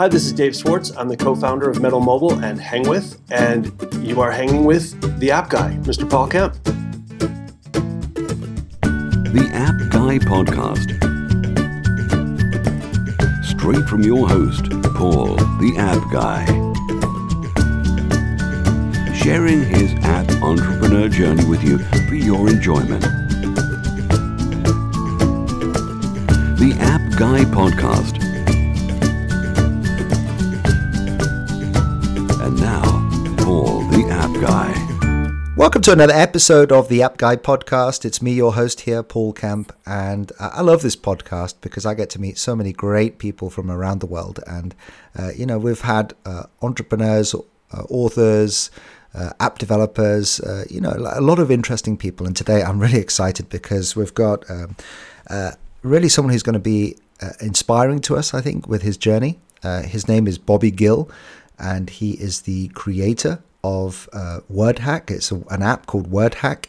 Hi, this is Dave Swartz. I'm the co founder of Metal Mobile and Hang With, and you are hanging with the app guy, Mr. Paul Kemp. The App Guy Podcast. Straight from your host, Paul, the App Guy. Sharing his app entrepreneur journey with you for your enjoyment. The App Guy Podcast Welcome to another episode of the App Guy podcast. It's me, your host here, Paul Kemp, and uh, I love this podcast because I get to meet so many great people from around the world. And uh, you know, we've had uh, entrepreneurs, uh, authors, uh, app developers, uh, you know, a lot of interesting people. And today, I'm really excited because we've got um, really someone who's going to be inspiring to us. I think with his journey. his name is Bobby Gill, and he is the creator of uh, WordHack. It's a, an app called WordHack,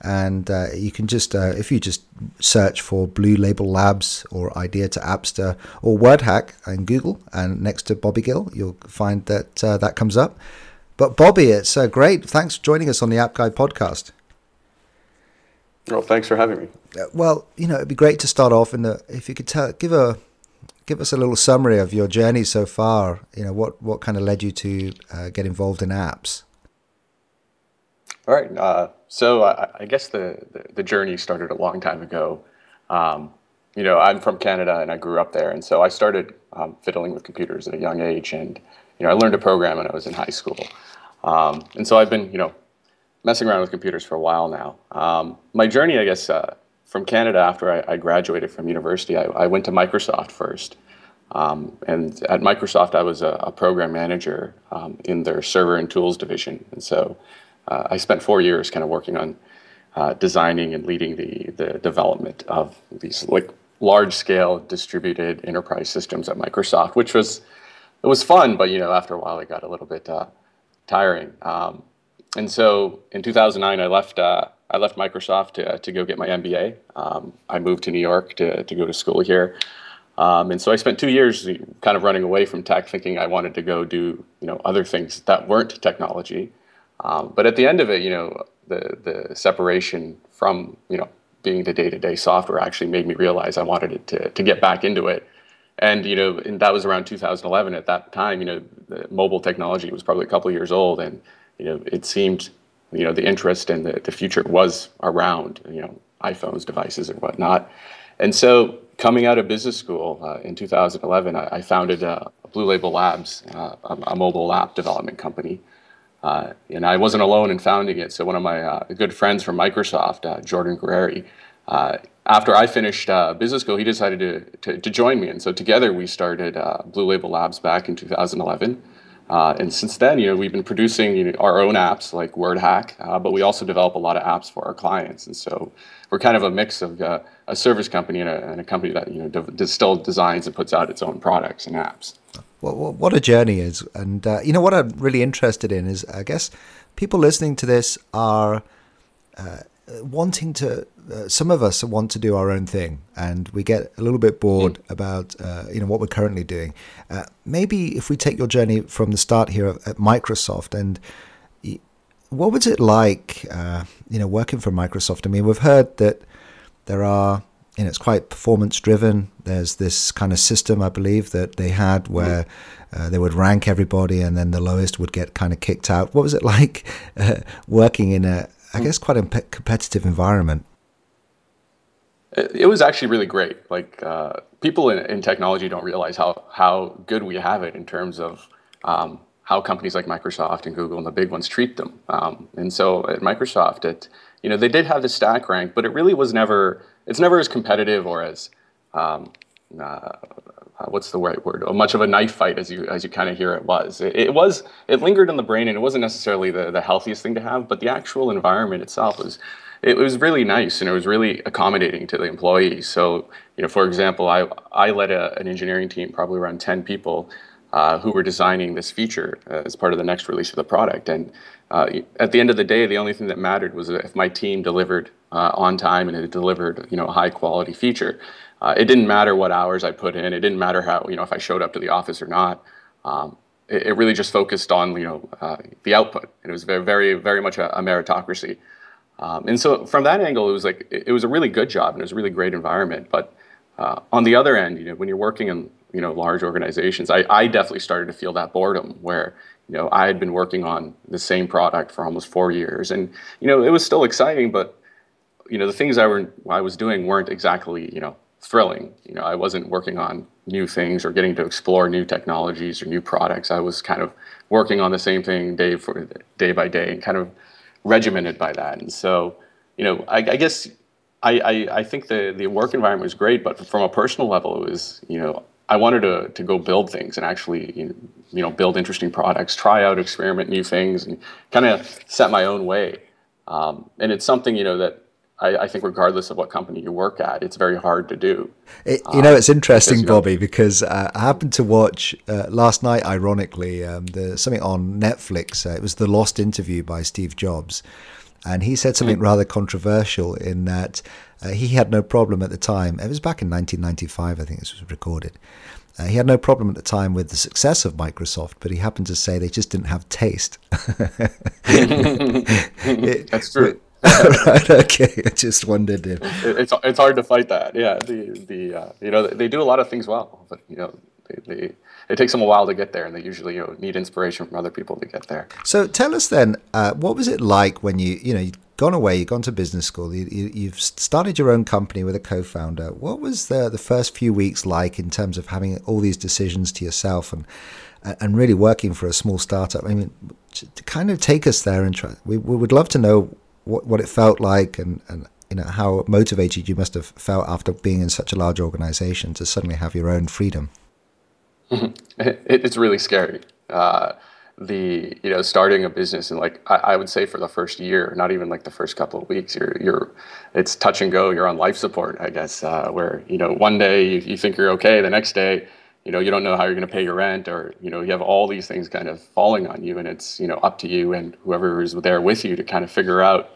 and uh, you can just uh, if you just search for Blue Label Labs or Idea to Appster or WordHack in Google, and next to Bobby Gill, you'll find that uh, that comes up. But Bobby, it's uh, great. Thanks for joining us on the App Guy podcast. Well, thanks for having me. Uh, well, you know, it'd be great to start off, and if you could tell, give a give us a little summary of your journey so far. You know, what what kind of led you to uh, get involved in apps? All right. Uh, so I, I guess the, the, the journey started a long time ago. Um, you know, I'm from Canada and I grew up there, and so I started um, fiddling with computers at a young age, and you know, I learned to program when I was in high school, um, and so I've been you know messing around with computers for a while now. Um, my journey, I guess, uh, from Canada after I, I graduated from university, I, I, went to Microsoft first. Um, and at Microsoft, I was a, a program manager um, in their server and tools division. And so uh, I spent four years kind of working on uh, designing and leading the, the development of these like large scale distributed enterprise systems at Microsoft, which was it was fun, but you know after a while it got a little bit uh, tiring. Um, and so in 2009, I left uh, I left Microsoft to, to go get my MBA. Um, I moved to New York to, to go to school here. Um, and so I spent two years kind of running away from tech, thinking I wanted to go do you know other things that weren't technology. Um, but at the end of it, you know, the the separation from you know being the day-to-day software actually made me realize I wanted to to get back into it. And you know, and that was around 2011. At that time, you know, mobile technology was probably a couple years old, and you know, it seemed you know the interest and the, the future was around you know iPhones, devices, and whatnot. And so, coming out of business school uh, in 2011, I, I founded uh, Blue Label Labs, uh, a, mobile app development company. Uh, and I wasn't alone in founding it. So one of my uh, good friends from Microsoft, uh, Jordan Gurrieri, after I finished business school, he decided to, to, to, join me. And so together we started Blue Label Labs back in 2011. Uh, and since then, you know, we've been producing you know, our own apps like WordHack, uh, but we also develop a lot of apps for our clients. And so we're kind of a mix of uh, a service company and a, and a, company that you know de- still designs and puts out its own products and apps. Well, what a journey is, and uh, you know what I'm really interested in is, I guess, people listening to this are uh, wanting to uh, some of us want to do our own thing and we get a little bit bored mm. about uh, you know what we're currently doing. Uh, maybe if we take your journey from the start here at, at microsoft and what was it like uh, you know working for microsoft? I mean we've heard that there are you know it's quite performance driven there's this kind of system i believe that they had where uh, they would rank everybody and then the lowest would get kind of kicked out. What was it like uh, working in a I guess quite a competitive environment. It was actually really great. Like uh, people in, in, technology don't realize how how good we have it in terms of um, how companies like Microsoft and Google and the big ones treat them. Um, and so at Microsoft, it you know they did have the stack rank, but it really was never it's never as competitive or as um, uh, uh, what's the right word? Much of a knife fight as you as you kind of hear it was. It, it, was it lingered in the brain, and it wasn't necessarily the, the healthiest thing to have. But the actual environment itself was it was really nice, and it was really accommodating to the employees. So you know, for example, I I led a, an engineering team, probably around ten people, uh, who were designing this feature uh, as part of the next release of the product. And uh, at the end of the day, the only thing that mattered was if my team delivered uh, on time and it delivered you know a high quality feature. Uh, it didn't matter what hours I put in. It didn't matter how you know if I showed up to the office or not. Um, it, it, really just focused on you know uh, the output. It was very very very much a, a meritocracy. Um, and so from that angle, it was like it, it, was a really good job and it was a really great environment. But uh, on the other end, you know, when you're working in you know large organizations, I, I definitely started to feel that boredom where you know I had been working on the same product for almost four years, and you know it was still exciting, but you know the things I were I was doing weren't exactly you know thrilling. You know I wasn't working on new things or getting to explore new technologies or new products. I was kind of working on the same thing day for day by day and kind of regimented by that. And so, you know, I, I guess I, I, I, think the, the work environment was great, but from a personal level, it was, you know, I wanted to, to go build things and actually, you know, build interesting products, try out, experiment new things, and kind of set my own way. Um, and it's something, you know, that I, I, think regardless of what company you work at, it's very hard to do. It, you know, it's interesting, because, Bobby, because uh, I happened to watch uh, last night, ironically, um, the, something on Netflix. Uh, it was the Lost interview by Steve Jobs. And he said something mm-hmm. rather controversial in that uh, he had no problem at the time. It was back in 1995, I think this was recorded. Uh, he had no problem at the time with the success of Microsoft, but he happened to say they just didn't have taste. it, That's true. right. Okay. I just wondered if it's it's hard to fight that. Yeah. The the uh, you know they do a lot of things well, but you know they, they it takes them a while to get there, and they usually you know need inspiration from other people to get there. So tell us then, uh, what was it like when you you know you'd gone away, you've gone to business school, you, you, have started your own company with a co-founder. What was the the first few weeks like in terms of having all these decisions to yourself and and really working for a small startup? I mean, to kind of take us there and try. We, we would love to know what, what it felt like and, and you know how motivated you must have felt after being in such a large organization to suddenly have your own freedom. it, it's really scary. Uh, the you know starting a business and like I, I, would say for the first year, not even like the first couple of weeks, you're you're it's touch and go. You're on life support, I guess, uh, where you know one day you, you think you're okay, the next day you know you don't know how you're going to pay your rent or you know you have all these things kind of falling on you and it's you know up to you and whoever is there with you to kind of figure out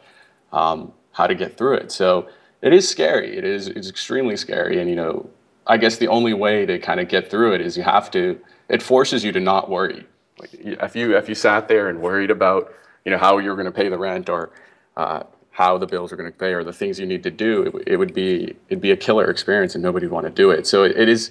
um, how to get through it. So it is scary. It is it's extremely scary and you know i guess the only way to kind of get through it is you have to it forces you to not worry. If you if you sat there and worried about you know how you're going to pay the rent or uh, how the bills are going to pay or the things you need to do it, it would be it'd be a killer experience and nobody would want to do it. So it, it is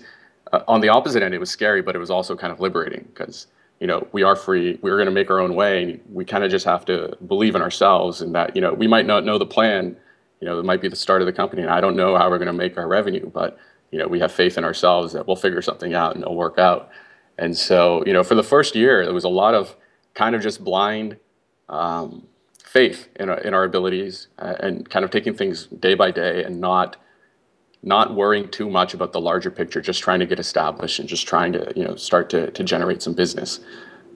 uh, on the opposite end, it was scary, but it was also kind of liberating because you know we are free. We're going to make our own way. We kind of just have to believe in ourselves and that you know we might not know the plan. You know, it might be the start of the company, and I don't know how we're going to make our revenue, but you know we have faith in ourselves that we'll figure something out and it'll work out. And so you know, for the first year, there was a lot of kind of just blind. Um, faith in our, in our abilities uh, and kind of taking things day by day and not not worrying too much about the larger picture, just trying to get established and just trying to you know start to, to generate some business.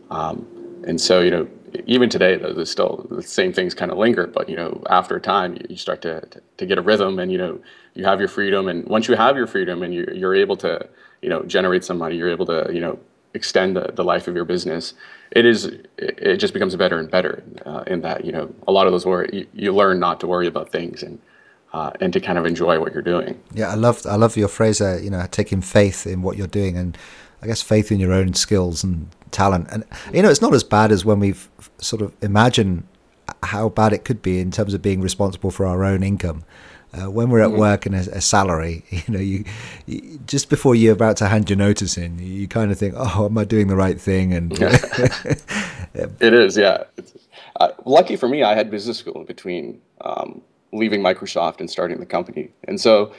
Um, and so you know even today there's still the same things kind of linger, but you know after a time you start to, to, to get a rhythm and you know you have your freedom and once you have your freedom and you're, you're able to you know generate some money, you're able to you know extend the, the life of your business. It is it just becomes better and better uh, in that you know a lot of those worry you, you learn not to worry about things and uh, and to kind of enjoy what you're doing. Yeah, I love I love your phrase there. You know, taking faith in what you're doing, and I guess faith in your own skills and talent. And you know, it's not as bad as when we've sort of imagine how bad it could be in terms of being responsible for our own income. Uh, when we're at mm-hmm. work and a, a, salary, you know, you, you, just before you're about to hand your notice in, you kind of think, "Oh, am I doing the right thing?" And yeah. it is, yeah. Uh, lucky for me, I had business school in between um, leaving Microsoft and starting the company. And so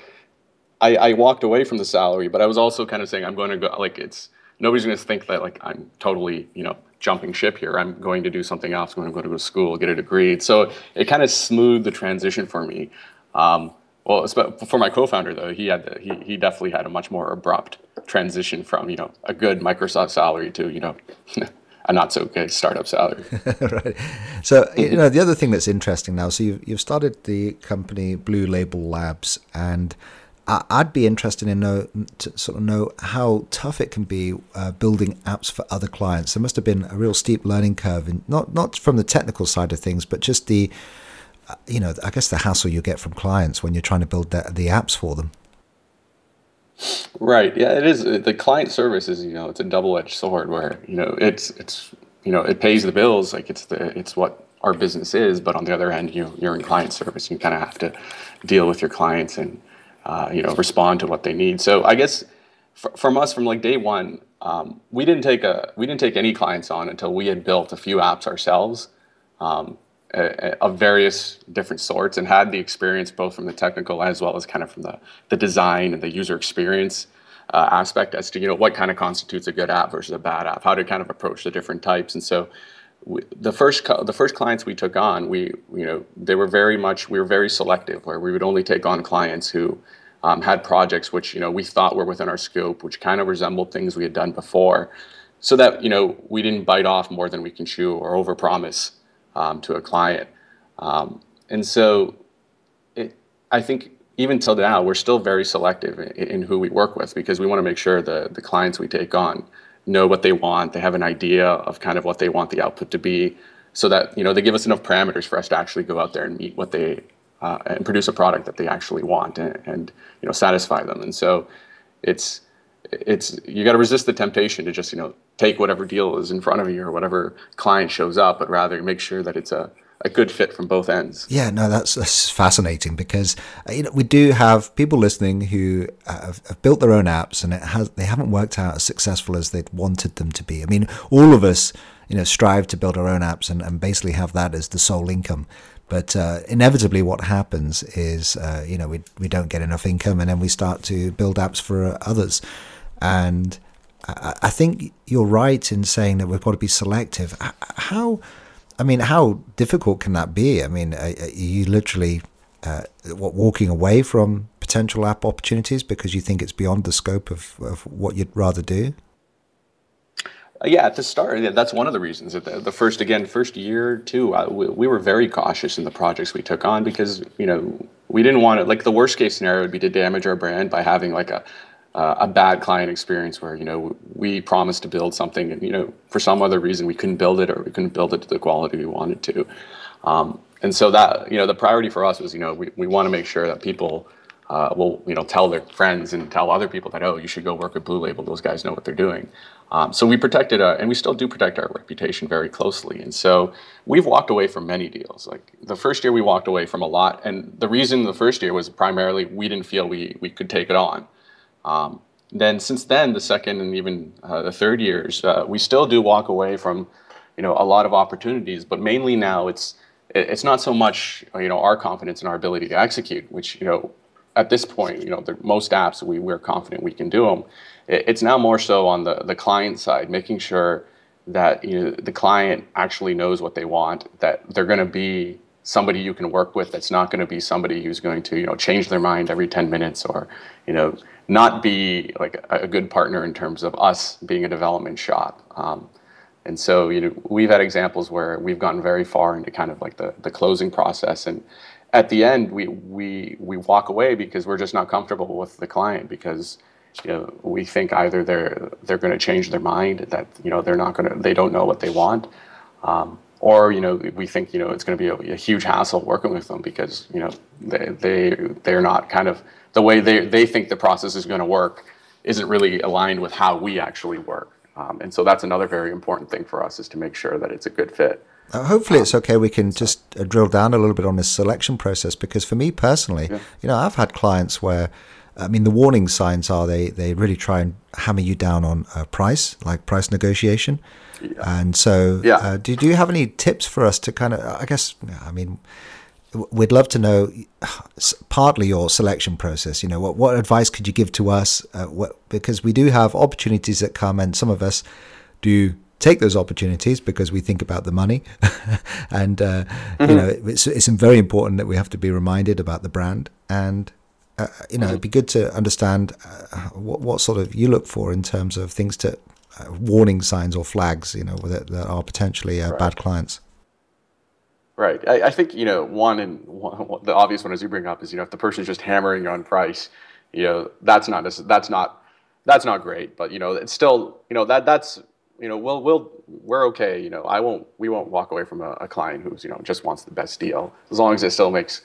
I, I, walked away from the salary, but I was also kind of saying I'm going to go like it's nobody's going to think that like I'm totally you know jumping ship here. I'm going to do something else. I'm going to go to school, get a degree. So it kind of smoothed the transition for me. Um, well, for my co-founder though, he had the, he he definitely had a much more abrupt transition from you know a good Microsoft salary to you know a not so good startup salary. right. So you know the other thing that's interesting now. So you've you've started the company Blue Label Labs, and I'd be interested in know to sort of know how tough it can be uh, building apps for other clients. There must have been a real steep learning curve, and not not from the technical side of things, but just the uh, you know, I guess the hassle you get from clients when you're trying to build the, the apps for them. Right. Yeah, it is. The client service is, you know, it's a double-edged sword where, you know, it's it's you know, it pays the bills, like it's the it's what our business is, but on the other hand, you you're in client service, you kind of have to deal with your clients and uh, you know respond to what they need. So I guess f- from us, from like day one, um, we didn't take a we didn't take any clients on until we had built a few apps ourselves. Um, of various different sorts and had the experience both from the technical as well as kind of from the, the design and the user experience uh, aspect as to you know what kind of constitutes a good app versus a bad app how to kind of approach the different types. And so we, the first the first clients we took on we you know they were very much we were very selective where we would only take on clients who um, had projects which you know we thought were within our scope which kind of resembled things we had done before so that you know we didn't bite off more than we can chew or overpromise um, to a client. Um, and so it, I think even till now, we're still very selective in, in, who we work with because we want to make sure the, the clients we take on know what they want. They have an idea of kind of what they want the output to be so that, you know, they give us enough parameters for us to actually go out there and meet what they, uh, and produce a product that they actually want and, and you know, satisfy them. And so it's, it's you got to resist the temptation to just you know take whatever deal is in front of you or whatever client shows up, but rather make sure that it's a a good fit from both ends. Yeah, no, that's, that's fascinating because uh, you know we do have people listening who have, have, built their own apps and it has they haven't worked out as successful as they'd wanted them to be. I mean, all of us you know strive to build our own apps and, and basically have that as the sole income. But uh, inevitably, what happens is, uh, you know, we we don't get enough income, and then we start to build apps for others. And I, I think you're right in saying that we've got to be selective. How, I mean, how difficult can that be? I mean, are, are you literally uh, what walking away from potential app opportunities because you think it's beyond the scope of, of what you'd rather do? Uh, yeah, at the start, that's one of the reasons. The, first, again, first year too, uh, we, we, were very cautious in the projects we took on because you know we didn't want it. Like the worst case scenario would be to damage our brand by having like a uh, a bad client experience where you know we promised to build something and you know for some other reason we couldn't build it or we couldn't build it to the quality we wanted to. Um, and so that you know the priority for us was you know we, we want to make sure that people uh, will you know tell their friends and tell other people that oh you should go work with Blue Label those guys know what they're doing. Um, so we protected, uh, and we still do protect our reputation very closely. And so we've walked away from many deals. Like the first year, we walked away from a lot, and the reason the first year was primarily we didn't feel we we could take it on. Um, then since then, the second and even uh, the third years, uh, we still do walk away from you know a lot of opportunities, but mainly now it's it's not so much you know our confidence in our ability to execute, which you know at this point, you know, the, most apps we, we're confident we can do them. It, it's now more so on the, the client side, making sure that you know, the client actually knows what they want, that they're going to be somebody you can work with that's not going to be somebody who's going to you know change their mind every 10 minutes or you know not be like a, good partner in terms of us being a development shop. Um, and so you know we've had examples where we've gotten very far into kind of like the, the closing process. And at the end we we we walk away because we're just not comfortable with the client because you know we think either they're they're going to change their mind that you know they're not going to they don't know what they want. Um, or you know we think you know it's going to be a, a, huge hassle working with them because you know they they they're not kind of the way they they think the process is going to work isn't really aligned with how we actually work um, and so that's another very important thing for us is to make sure that it's a good fit uh, hopefully, it's okay. We can just uh, drill down a little bit on this selection process because for me personally, yeah. you know, I've had clients where, I mean, the warning signs are they they really try and hammer you down on uh, price, like price negotiation. Yeah. And so, yeah. Uh, do, do you have any tips for us to kind of, I guess, I mean, we'd love to know partly your selection process. You know, what, what advice could you give to us? Uh, what, because we do have opportunities that come, and some of us do take those opportunities because we think about the money. and, uh, mm-hmm. you know, it's, it's very important that we have to be reminded about the brand. And, uh, you know, mm-hmm. it'd be good to understand uh, what, what sort of you look for in terms of things to uh, warning signs or flags, you know, that, that are potentially uh, right. bad clients. Right. I, I, think you know one and one, the obvious one as you bring up is you know if the person's just hammering on price, you know that's not that's not that's not great. But you know it's still you know that that's you know, we'll we'll we're okay. You know, I won't we won't walk away from a, a client who's you know just wants the best deal as long as it still makes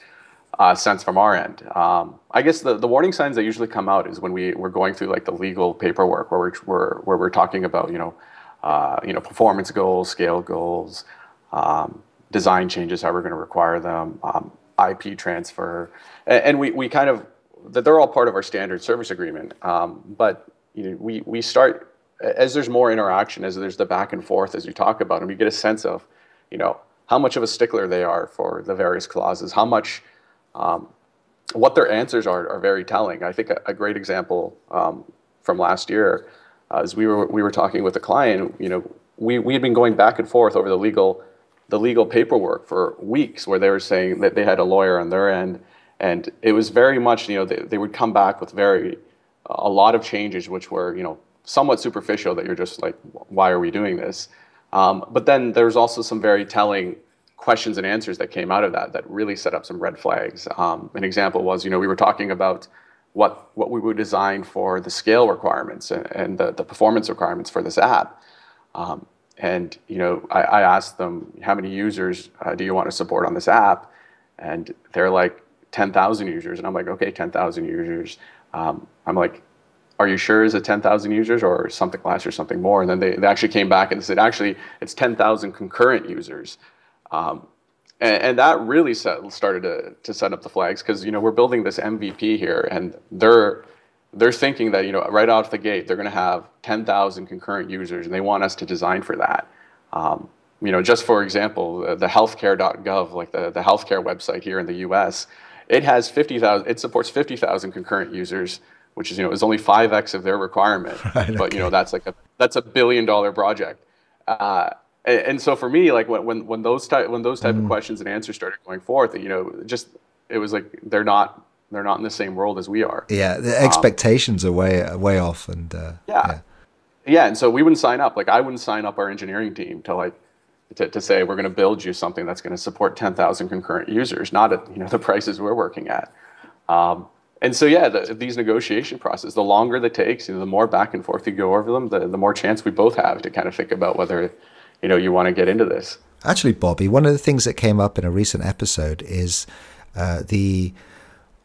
uh, sense from our end. Um, I guess the, the warning signs that usually come out is when we we're going through like the legal paperwork where we're, we're where we're talking about you know uh, you know performance goals, scale goals, um, design changes, how we're going to require them, um, IP transfer, and, and, we we kind of that they're all part of our standard service agreement. Um, but you know we we start as there's more interaction, as there's the back and forth, as you talk about them, you get a sense of you know how much of a stickler they are for the various clauses, how much um, what their answers are are very telling. I think a, a great example um, from last year uh, is we were we were talking with a client. You know, we we had been going back and forth over the legal the legal paperwork for weeks, where they were saying that they had a lawyer on their end, and it was very much you know they, they would come back with very a lot of changes, which were you know somewhat superficial. That you're just like, why are we doing this? Um, but then there's also some very telling questions and answers that came out of that that really set up some red flags. Um, an example was, you know, we were talking about what what we would design for the scale requirements and, and the, the performance requirements for this app. Um, and you know, I, I, asked them how many users uh, do you want to support on this app, and they're like 10,000 users, and I'm like, okay, 10,000 users. Um, I'm like, are you sure is it 10,000 users or something less or something more? And then they, they actually came back and said, actually, it's 10,000 concurrent users. Um, and, and, that really set, started to, to set up the flags because you know we're building this MVP here, and they're they're thinking that you know right out of the gate they're going to have 10,000 concurrent users, and they want us to design for that. Um, you know, just for example, the, the healthcare.gov, like the, the healthcare website here in the U.S., it has 50,000. It supports 50,000 concurrent users, which is you know is only 5x of their requirement. Right, but okay. you know that's like a that's a billion dollar project. Uh, and, and so for me, like when when, when those type when those type mm. of questions and answers started going forth, you know, just it was like they're not they're not in the same world as we are. Yeah, the expectations um, are way way off, and uh, yeah. yeah. yeah, and so we wouldn't sign up. Like I wouldn't sign up our engineering team to like to, to say we're going to build you something that's going to support 10,000 concurrent users, not at you know the prices we're working at. Um, and so yeah, the, these negotiation process, the longer that takes, you know, the more back and forth you go over them, the, the more chance we both have to kind of think about whether you know you want to get into this. Actually, Bobby, one of the things that came up in a recent episode is uh, the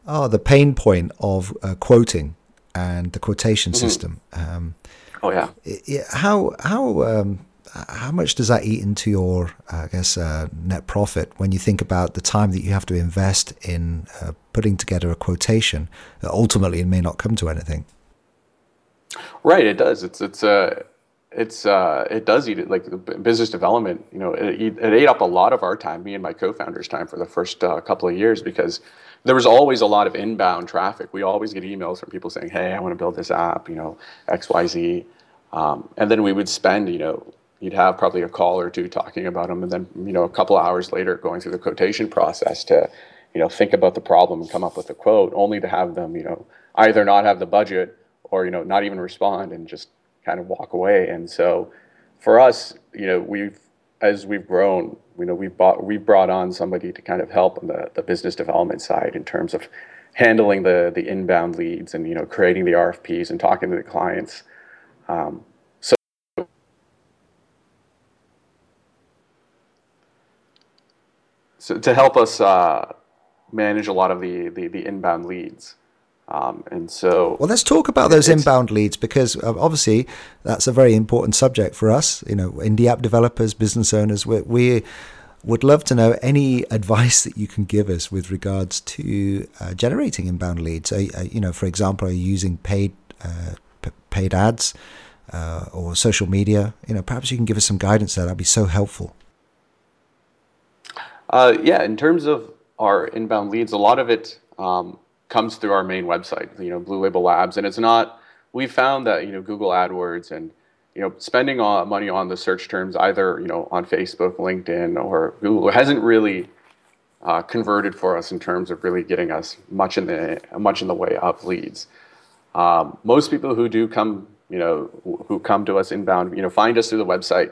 oh the pain point of uh, quoting and the quotation mm-hmm. system. Um, oh yeah. It, how how um, how much does that eat into your, I guess, uh, net profit when you think about the time that you have to invest in uh, putting together a quotation that ultimately may not come to anything? Right, it does. It's it's a uh, it's uh, it does eat it like business development. You know, it, it, ate up a lot of our time, me and my co-founders' time for the first uh, couple of years because there was always a lot of inbound traffic. We always get emails from people saying, "Hey, I want to build this app," you know, X, Y, Z, um, and then we would spend, you know, you'd have probably a call or two talking about them, and then you know, a couple hours later, going through the quotation process to, you know, think about the problem and come up with a quote, only to have them, you know, either not have the budget or you know, not even respond and just kind of walk away. And so for us, you know, we've as we've grown, you know, we've bought we've brought on somebody to kind of help on the, the business development side in terms of handling the the inbound leads and you know creating the RFPs and talking to the clients. Um, so so to help us uh, manage a lot of the, the, the inbound leads. Um, and so, well, let's talk about those inbound leads because uh, obviously that's a very important subject for us. You know, indie app developers, business owners, we, we would love to know any advice that you can give us with regards to uh, generating inbound leads. Uh, you know, for example, are you using paid uh, p- paid ads uh, or social media? You know, perhaps you can give us some guidance there. That'd be so helpful. Uh, yeah, in terms of our inbound leads, a lot of it. Um, comes through our main website, you know, Blue Label Labs, and it's not. We found that you know Google AdWords and you know spending money on the search terms either you know on Facebook, LinkedIn, or Google hasn't really uh, converted for us in terms of really getting us much in the much in the way of leads. Um, most people who do come, you know, who come to us inbound, you know, find us through the website.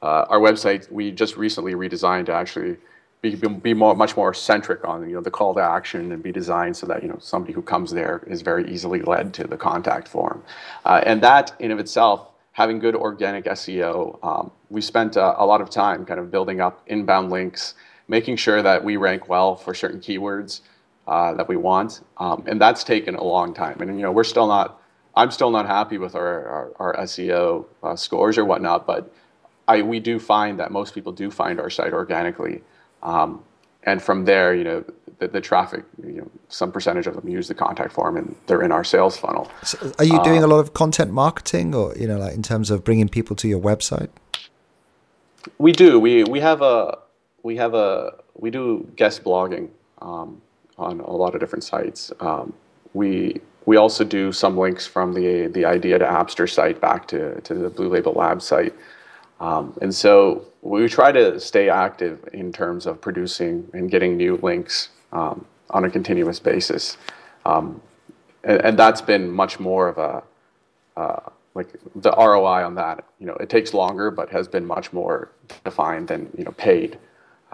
Uh, our website we just recently redesigned to actually be, be more, much more centric on you know the call to action and be designed so that you know somebody who comes there is very easily led to the contact form, uh, and that in of itself having good organic SEO. Um, we spent uh, a lot of time kind of building up inbound links, making sure that we rank well for certain keywords uh, that we want, um, and that's taken a long time. And you know, we're still not. I'm still not happy with our our, our SEO uh, scores or whatnot, but I we do find that most people do find our site organically, um, and from there, you know, the, the, traffic, you know, some percentage of them use the contact form and they're in our sales funnel. So are you doing um, a lot of content marketing, or you know, like in terms of bringing people to your website? We do. We we have a we have a we do guest blogging um, on a lot of different sites. Um, we we also do some links from the the idea to Appster site back to to the Blue Label Lab site. Um, and so we try to stay active in terms of producing and getting new links um, on a continuous basis. Um, and, and, that's been much more of a, uh, like the ROI on that, you know, it takes longer, but has been much more defined than, you know, paid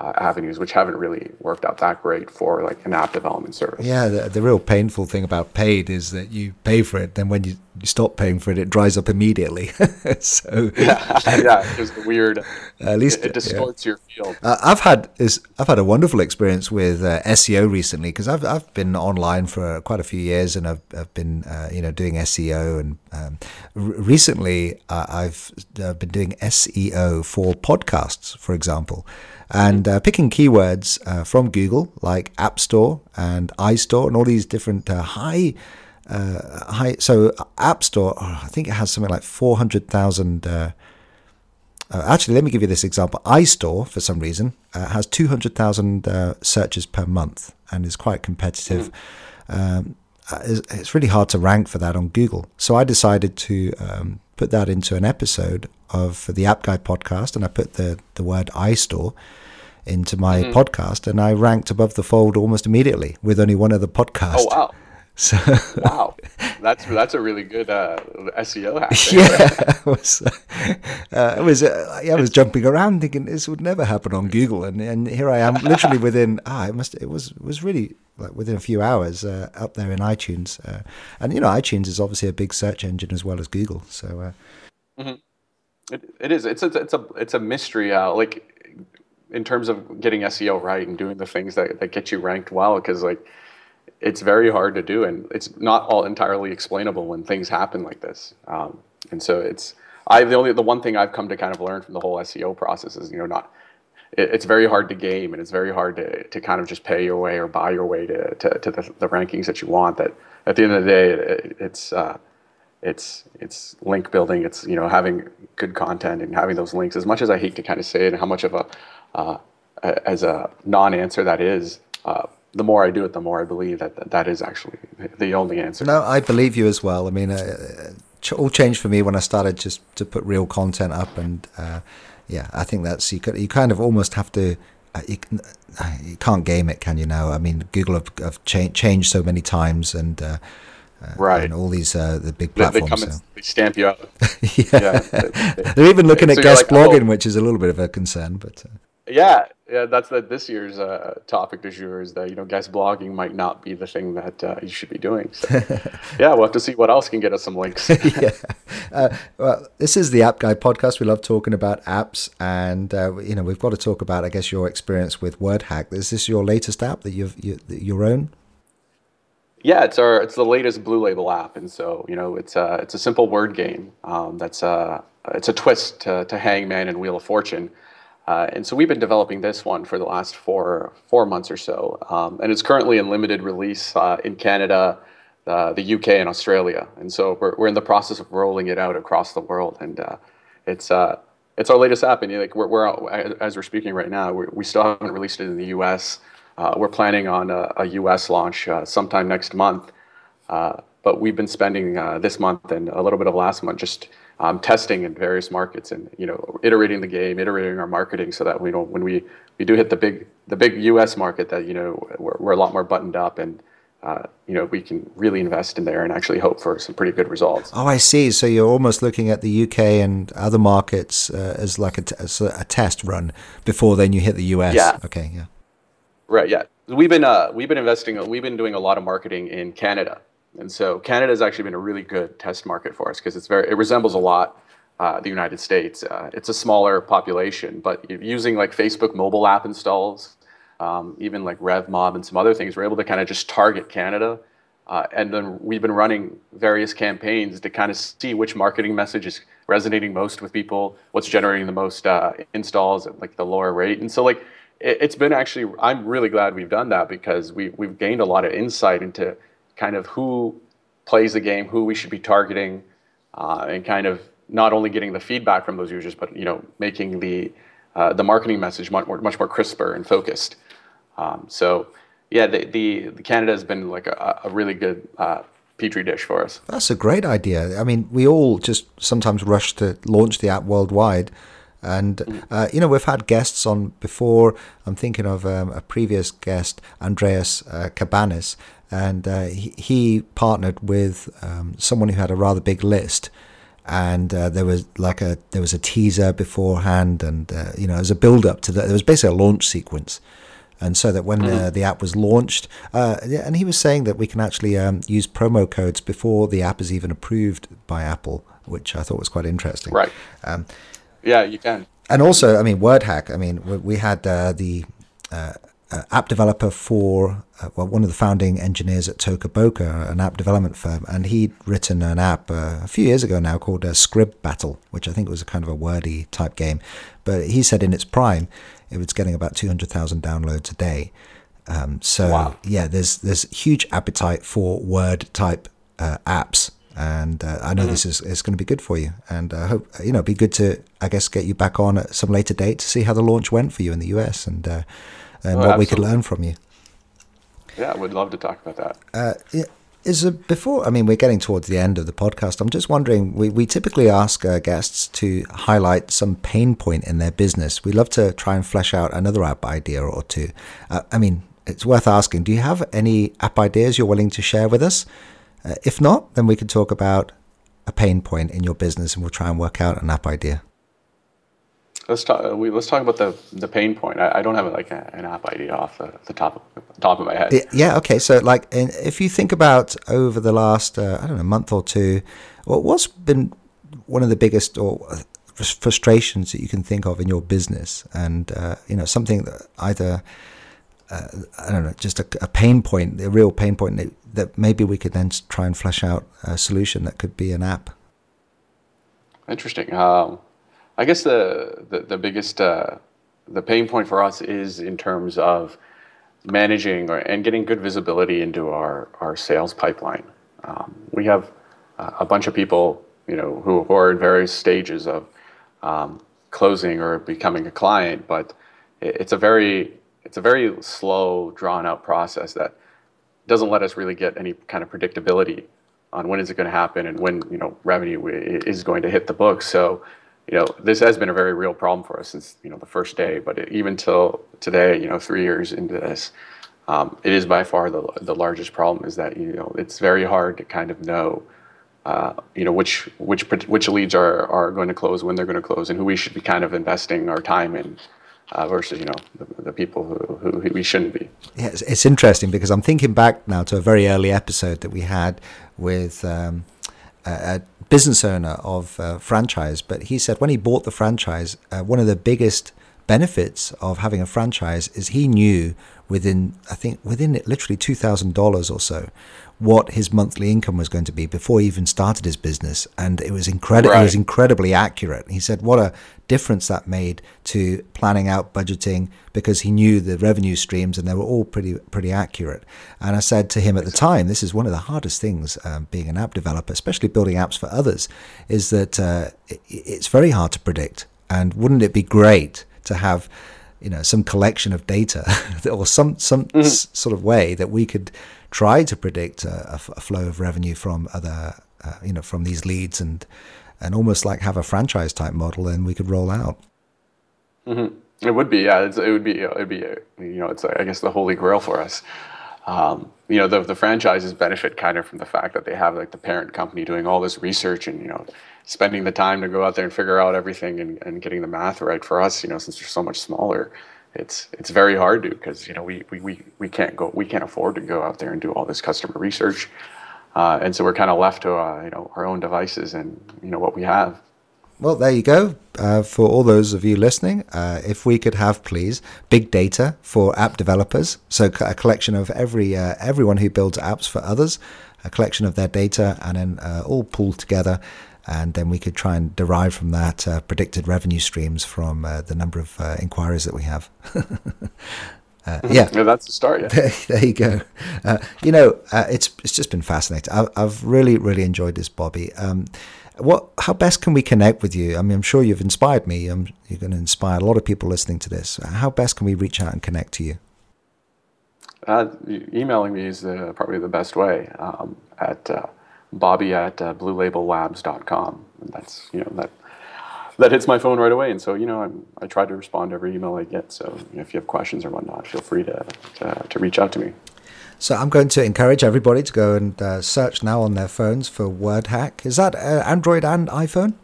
uh, avenues, which haven't really worked out that great for like an app development service. Yeah, the, the real painful thing about paid is that you pay for it, then when you, you stop paying for it, it dries up immediately. so yeah, yeah, it's weird. At least it, it distorts yeah. your field. Uh, I've had is I've had a wonderful experience with uh, SEO recently because I've I've been online for quite a few years and I've I've been uh, you know doing SEO and um, r- recently uh, I've uh, been doing SEO for podcasts, for example and uh, picking keywords uh, from Google like App Store and iStore and all these different uh, high. Uh, high, so App Store, oh, I think it has something like four hundred thousand. Uh, uh, actually, let me give you this example. iStore, for some reason, has two hundred thousand searches per month and is quite competitive. Mm. Um, it's, really hard to rank for that on Google. So I decided to um, put that into an episode of the App Guy podcast, and I put the the word iStore into my mm-hmm. podcast, and I ranked above the fold almost immediately with only one other podcast. Oh wow! So wow, that's that's a really good uh, SEO hack. Yeah, it was. Uh, it was. Uh, I was jumping around thinking this would never happen on Google, and, and here I am, literally within. Ah, it must. It was it was really like within a few hours uh, up there in iTunes, uh, and you know iTunes is obviously a big search engine as well as Google. So. Uh, mm-hmm. It, it is. It's a, it's a it's a mystery. Uh, like in terms of getting SEO right and doing the things that, that get you ranked well because like it's very hard to do and it's not all entirely explainable when things happen like this. Um, and so it's I the only the one thing I've come to kind of learn from the whole SEO process is you know not it, it's very hard to game and it's very hard to, to kind of just pay your way or buy your way to, to, to the, the rankings that you want that at the end of the day it, it's uh, it's it's link building it's you know having good content and having those links. As much as I hate to kind of say it and how much of a uh, as a non-answer that is, uh, the more I do it, the more I believe that that is actually the only answer. No, I believe you as well. I mean, uh, all changed for me when I started just to put real content up, and uh, yeah, I think that's you. You kind of almost have to. Uh, you, you, can't game it, can you? Now, I mean, Google have, have cha- changed so many times, and uh, right, and all these the big platforms. They, come so. and stamp you out. yeah, yeah they, are even looking at guest like, blogging, oh. which is a little bit of a concern, but. Yeah, yeah, that's the, this year's uh, topic du jour is that you know guest blogging might not be the thing that uh, you should be doing. So, yeah, we'll have to see what else can get us some links. yeah, uh, well, this is the App Guy podcast. We love talking about apps, and uh, you know we've got to talk about, I guess, your experience with WordHack. Is this your latest app that you've you, your own? Yeah, it's our it's the latest Blue Label app, and so you know it's a uh, it's a simple word game um, that's a uh, it's a twist to, to Hangman and Wheel of Fortune. Uh, and so we've been developing this one for the last four four months or so, um, and it's currently in limited release uh, in Canada, uh, the UK, and Australia. And so we're, we're in the process of rolling it out across the world, and uh, it's uh, it's our latest app. And like we're, we're as we're speaking right now, we we still haven't released it in the US. Uh, we're planning on a, a US launch sometime next month, but we've been spending this month and a little bit of last month just um, testing in various markets and you know iterating the game, iterating our marketing so that we know when we, we do hit the big the big U.S. market that you know we're, we're a lot more buttoned up and uh, you know we can really invest in there and actually hope for some pretty good results. Oh, I see. So you're almost looking at the UK and other markets uh, as like a, t- as a test run before then you hit the US. Yeah. Okay. Yeah. Right. Yeah. We've been uh, we've been investing. We've been doing a lot of marketing in Canada and so Canada has actually been a really good test market for us because it's very it resembles a lot uh, the United States. Uh, it's a smaller population, but using like Facebook mobile app installs, um, even like RevMob and some other things, we're able to kind of just target Canada. Uh, and then we've been running various campaigns to kind of see which marketing message is resonating most with people, what's generating the most uh, installs at like the lower rate. And so like it, has been actually, I'm really glad we've done that because we, we've gained a lot of insight into kind of who plays the game, who we should be targeting, uh, and kind of not only getting the feedback from those users, but you know, making the uh, the marketing message much more much more crisper and focused. Um, so, yeah, the, the, the Canada has been like a, a really good uh, petri dish for us. That's a great idea. I mean, we all just sometimes rush to launch the app worldwide. And, uh, you know, we've had guests on before. I'm thinking of um, a previous guest, Andreas uh, Kambanis, and uh, he, he, partnered with um, someone who had a rather big list and uh, there was like a there was a teaser beforehand, and uh, you know, as a build up to that, there was basically a launch sequence. And so that when mm-hmm. uh, the app was launched, uh, and he was saying that we can actually um, use promo codes before the app is even approved by Apple, which I thought was quite interesting. Right. Um, yeah, you can. And also, I mean, WordHack. I mean, we, we had uh, the uh, app developer for uh, well, one of the founding engineers at Toca Boca, an app development firm, and he'd written an app uh, a few years ago now called uh, Scrib Battle, which I think was a kind of a wordy type game. But he said in its prime, it was getting about 200,000 downloads a day. Um, so wow. yeah, there's there's huge appetite for word type uh, apps, and uh, I know mm-hmm. this is, is going to be good for you. And I hope you know it'd be good to I guess get you back on at some later date to see how the launch went for you in the US and uh, and oh, what we could learn from you. Yeah, I would love to talk about that. Uh, is before? I mean, we're getting towards the end of the podcast. I'm just wondering. We we typically ask our guests to highlight some pain point in their business. We love to try and flesh out another app idea or two. Uh, I mean, it's worth asking. Do you have any app ideas you're willing to share with us? Uh, if not, then we can talk about a pain point in your business, and we'll try and work out an app idea. Let's talk. We, let's talk about the the pain point. I, I don't have like a, an app idea off the, the top of, top of my head. Yeah. Okay. So, like, if you think about over the last uh, I don't know month or two, what's been one of the biggest or uh, frustrations that you can think of in your business, and uh, you know something that either uh, I don't know, just a, a, pain point, a real pain point that, that maybe we could then try and flesh out a solution that could be an app. Interesting. Um, I guess the the, the biggest uh, the pain point for us is in terms of managing or, and getting good visibility into our our sales pipeline. Um, we have a bunch of people, you know, who, are in various stages of um, closing or becoming a client, but it's a very it's a very slow, drawn out process that doesn't let us really get any kind of predictability on when is it going to happen and when you know revenue is going to hit the books. So you know, this has been a very real problem for us since you know the first day. But it, even till today, you know, three years into this, um, it is by far the the largest problem. Is that you know it's very hard to kind of know, uh, you know, which which which leads are are going to close, when they're going to close, and who we should be kind of investing our time in. Uh, versus you know the, the people who, who, we shouldn't be. Yeah, it's, it's, interesting because I'm thinking back now to a very early episode that we had with um, a, business owner of a franchise, but he said when he bought the franchise, uh, one of the biggest benefits of having a franchise is he knew within I think within literally two thousand dollars or so what his monthly income was going to be before he even started his business, and it was incredible. Right. It was incredibly accurate. He said what a difference that made to planning out budgeting because he knew the revenue streams and they were all pretty pretty accurate. And I said to him at the time, this is one of the hardest things um, being an app developer, especially building apps for others, is that uh, it, it's very hard to predict. And wouldn't it be great to have you know some collection of data or some some mm-hmm. s- sort of way that we could try to predict a, a, f- a flow of revenue from other uh, you know from these leads and and almost like have a franchise type model and we could roll out mm-hmm. it would be yeah it would be it would be you know it's i guess the holy grail for us um, you know the, the franchises benefit kind of from the fact that they have like the parent company doing all this research and you know spending the time to go out there and figure out everything and, and getting the math right for us, you know, since they're so much smaller, it's it's very hard to because you know we, we, we, we can't go we can't afford to go out there and do all this customer research, uh, and so we're kind of left to uh, you know our own devices and you know what we have. Well, there you go. Uh, for all those of you listening, uh, if we could have, please, big data for app developers, so a collection of every uh, everyone who builds apps for others, a collection of their data, and then uh, all pulled together, and then we could try and derive from that uh, predicted revenue streams from uh, the number of inquiries that we have. Uh, yeah. yeah, that's the start. Yeah, there, there you go. Uh, you know, uh, it's it's just been fascinating. I, have really really enjoyed this, Bobby. Um, what? How best can we connect with you? I mean, I'm sure you've inspired me. Um, you're going to inspire a lot of people listening to this. How best can we reach out and connect to you? Uh, emailing me is probably the best way. Um, at uh, Bobby at uh, BlueLabelLabs.com. That's you know that that hits my phone right away. And so, you know, I'm, i try to respond to every email I get. So if you have questions or whatnot, feel free to, to, to, reach out to me. So I'm going to encourage everybody to go and uh, search now on their phones for WordHack. Is that uh, Android and iPhone?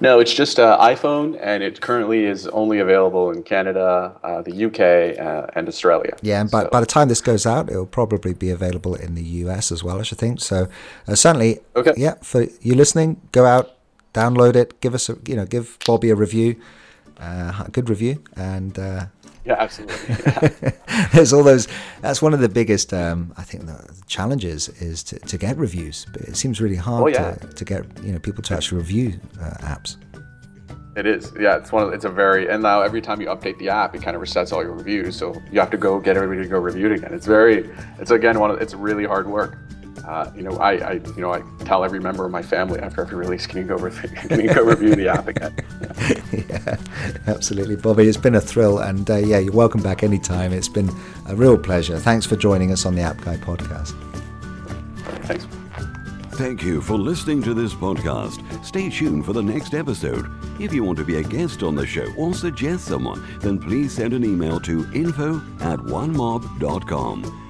No, it's just uh, iPhone, and it currently is only available in Canada, uh, the UK, uh, and Australia. Yeah, and by, so. by the time this goes out, it'll probably be available in the US as well, I should think. So uh, certainly, okay. yeah, for you listening, go out, download it, give us a you know give Bobby a review, uh, a good review, and uh, yeah, absolutely. Yeah. there's all those. That's one of the biggest, um, I think, the challenges is to, to get reviews. But it seems really hard oh, yeah. to, to get you know people to actually review uh, apps. It is, yeah. It's one. Of, it's a very, and now every time you update the app, it kind of resets all your reviews. So you have to go get everybody to go review it again. It's very, it's again one of, it's really hard work uh, you know, I, I, you know, I tell every member of my family after every release, can you go, re- can you go review the app again? Yeah. yeah. absolutely, Bobby. It's been a thrill, and uh, yeah, you're welcome back anytime. It's been a real pleasure. Thanks for joining us on the App Guy podcast. Thanks. Thank you for listening to this podcast. Stay tuned for the next episode. If you want to be a guest on the show or suggest someone, then please send an email to info at onemob.com.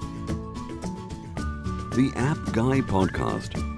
The App Guy Podcast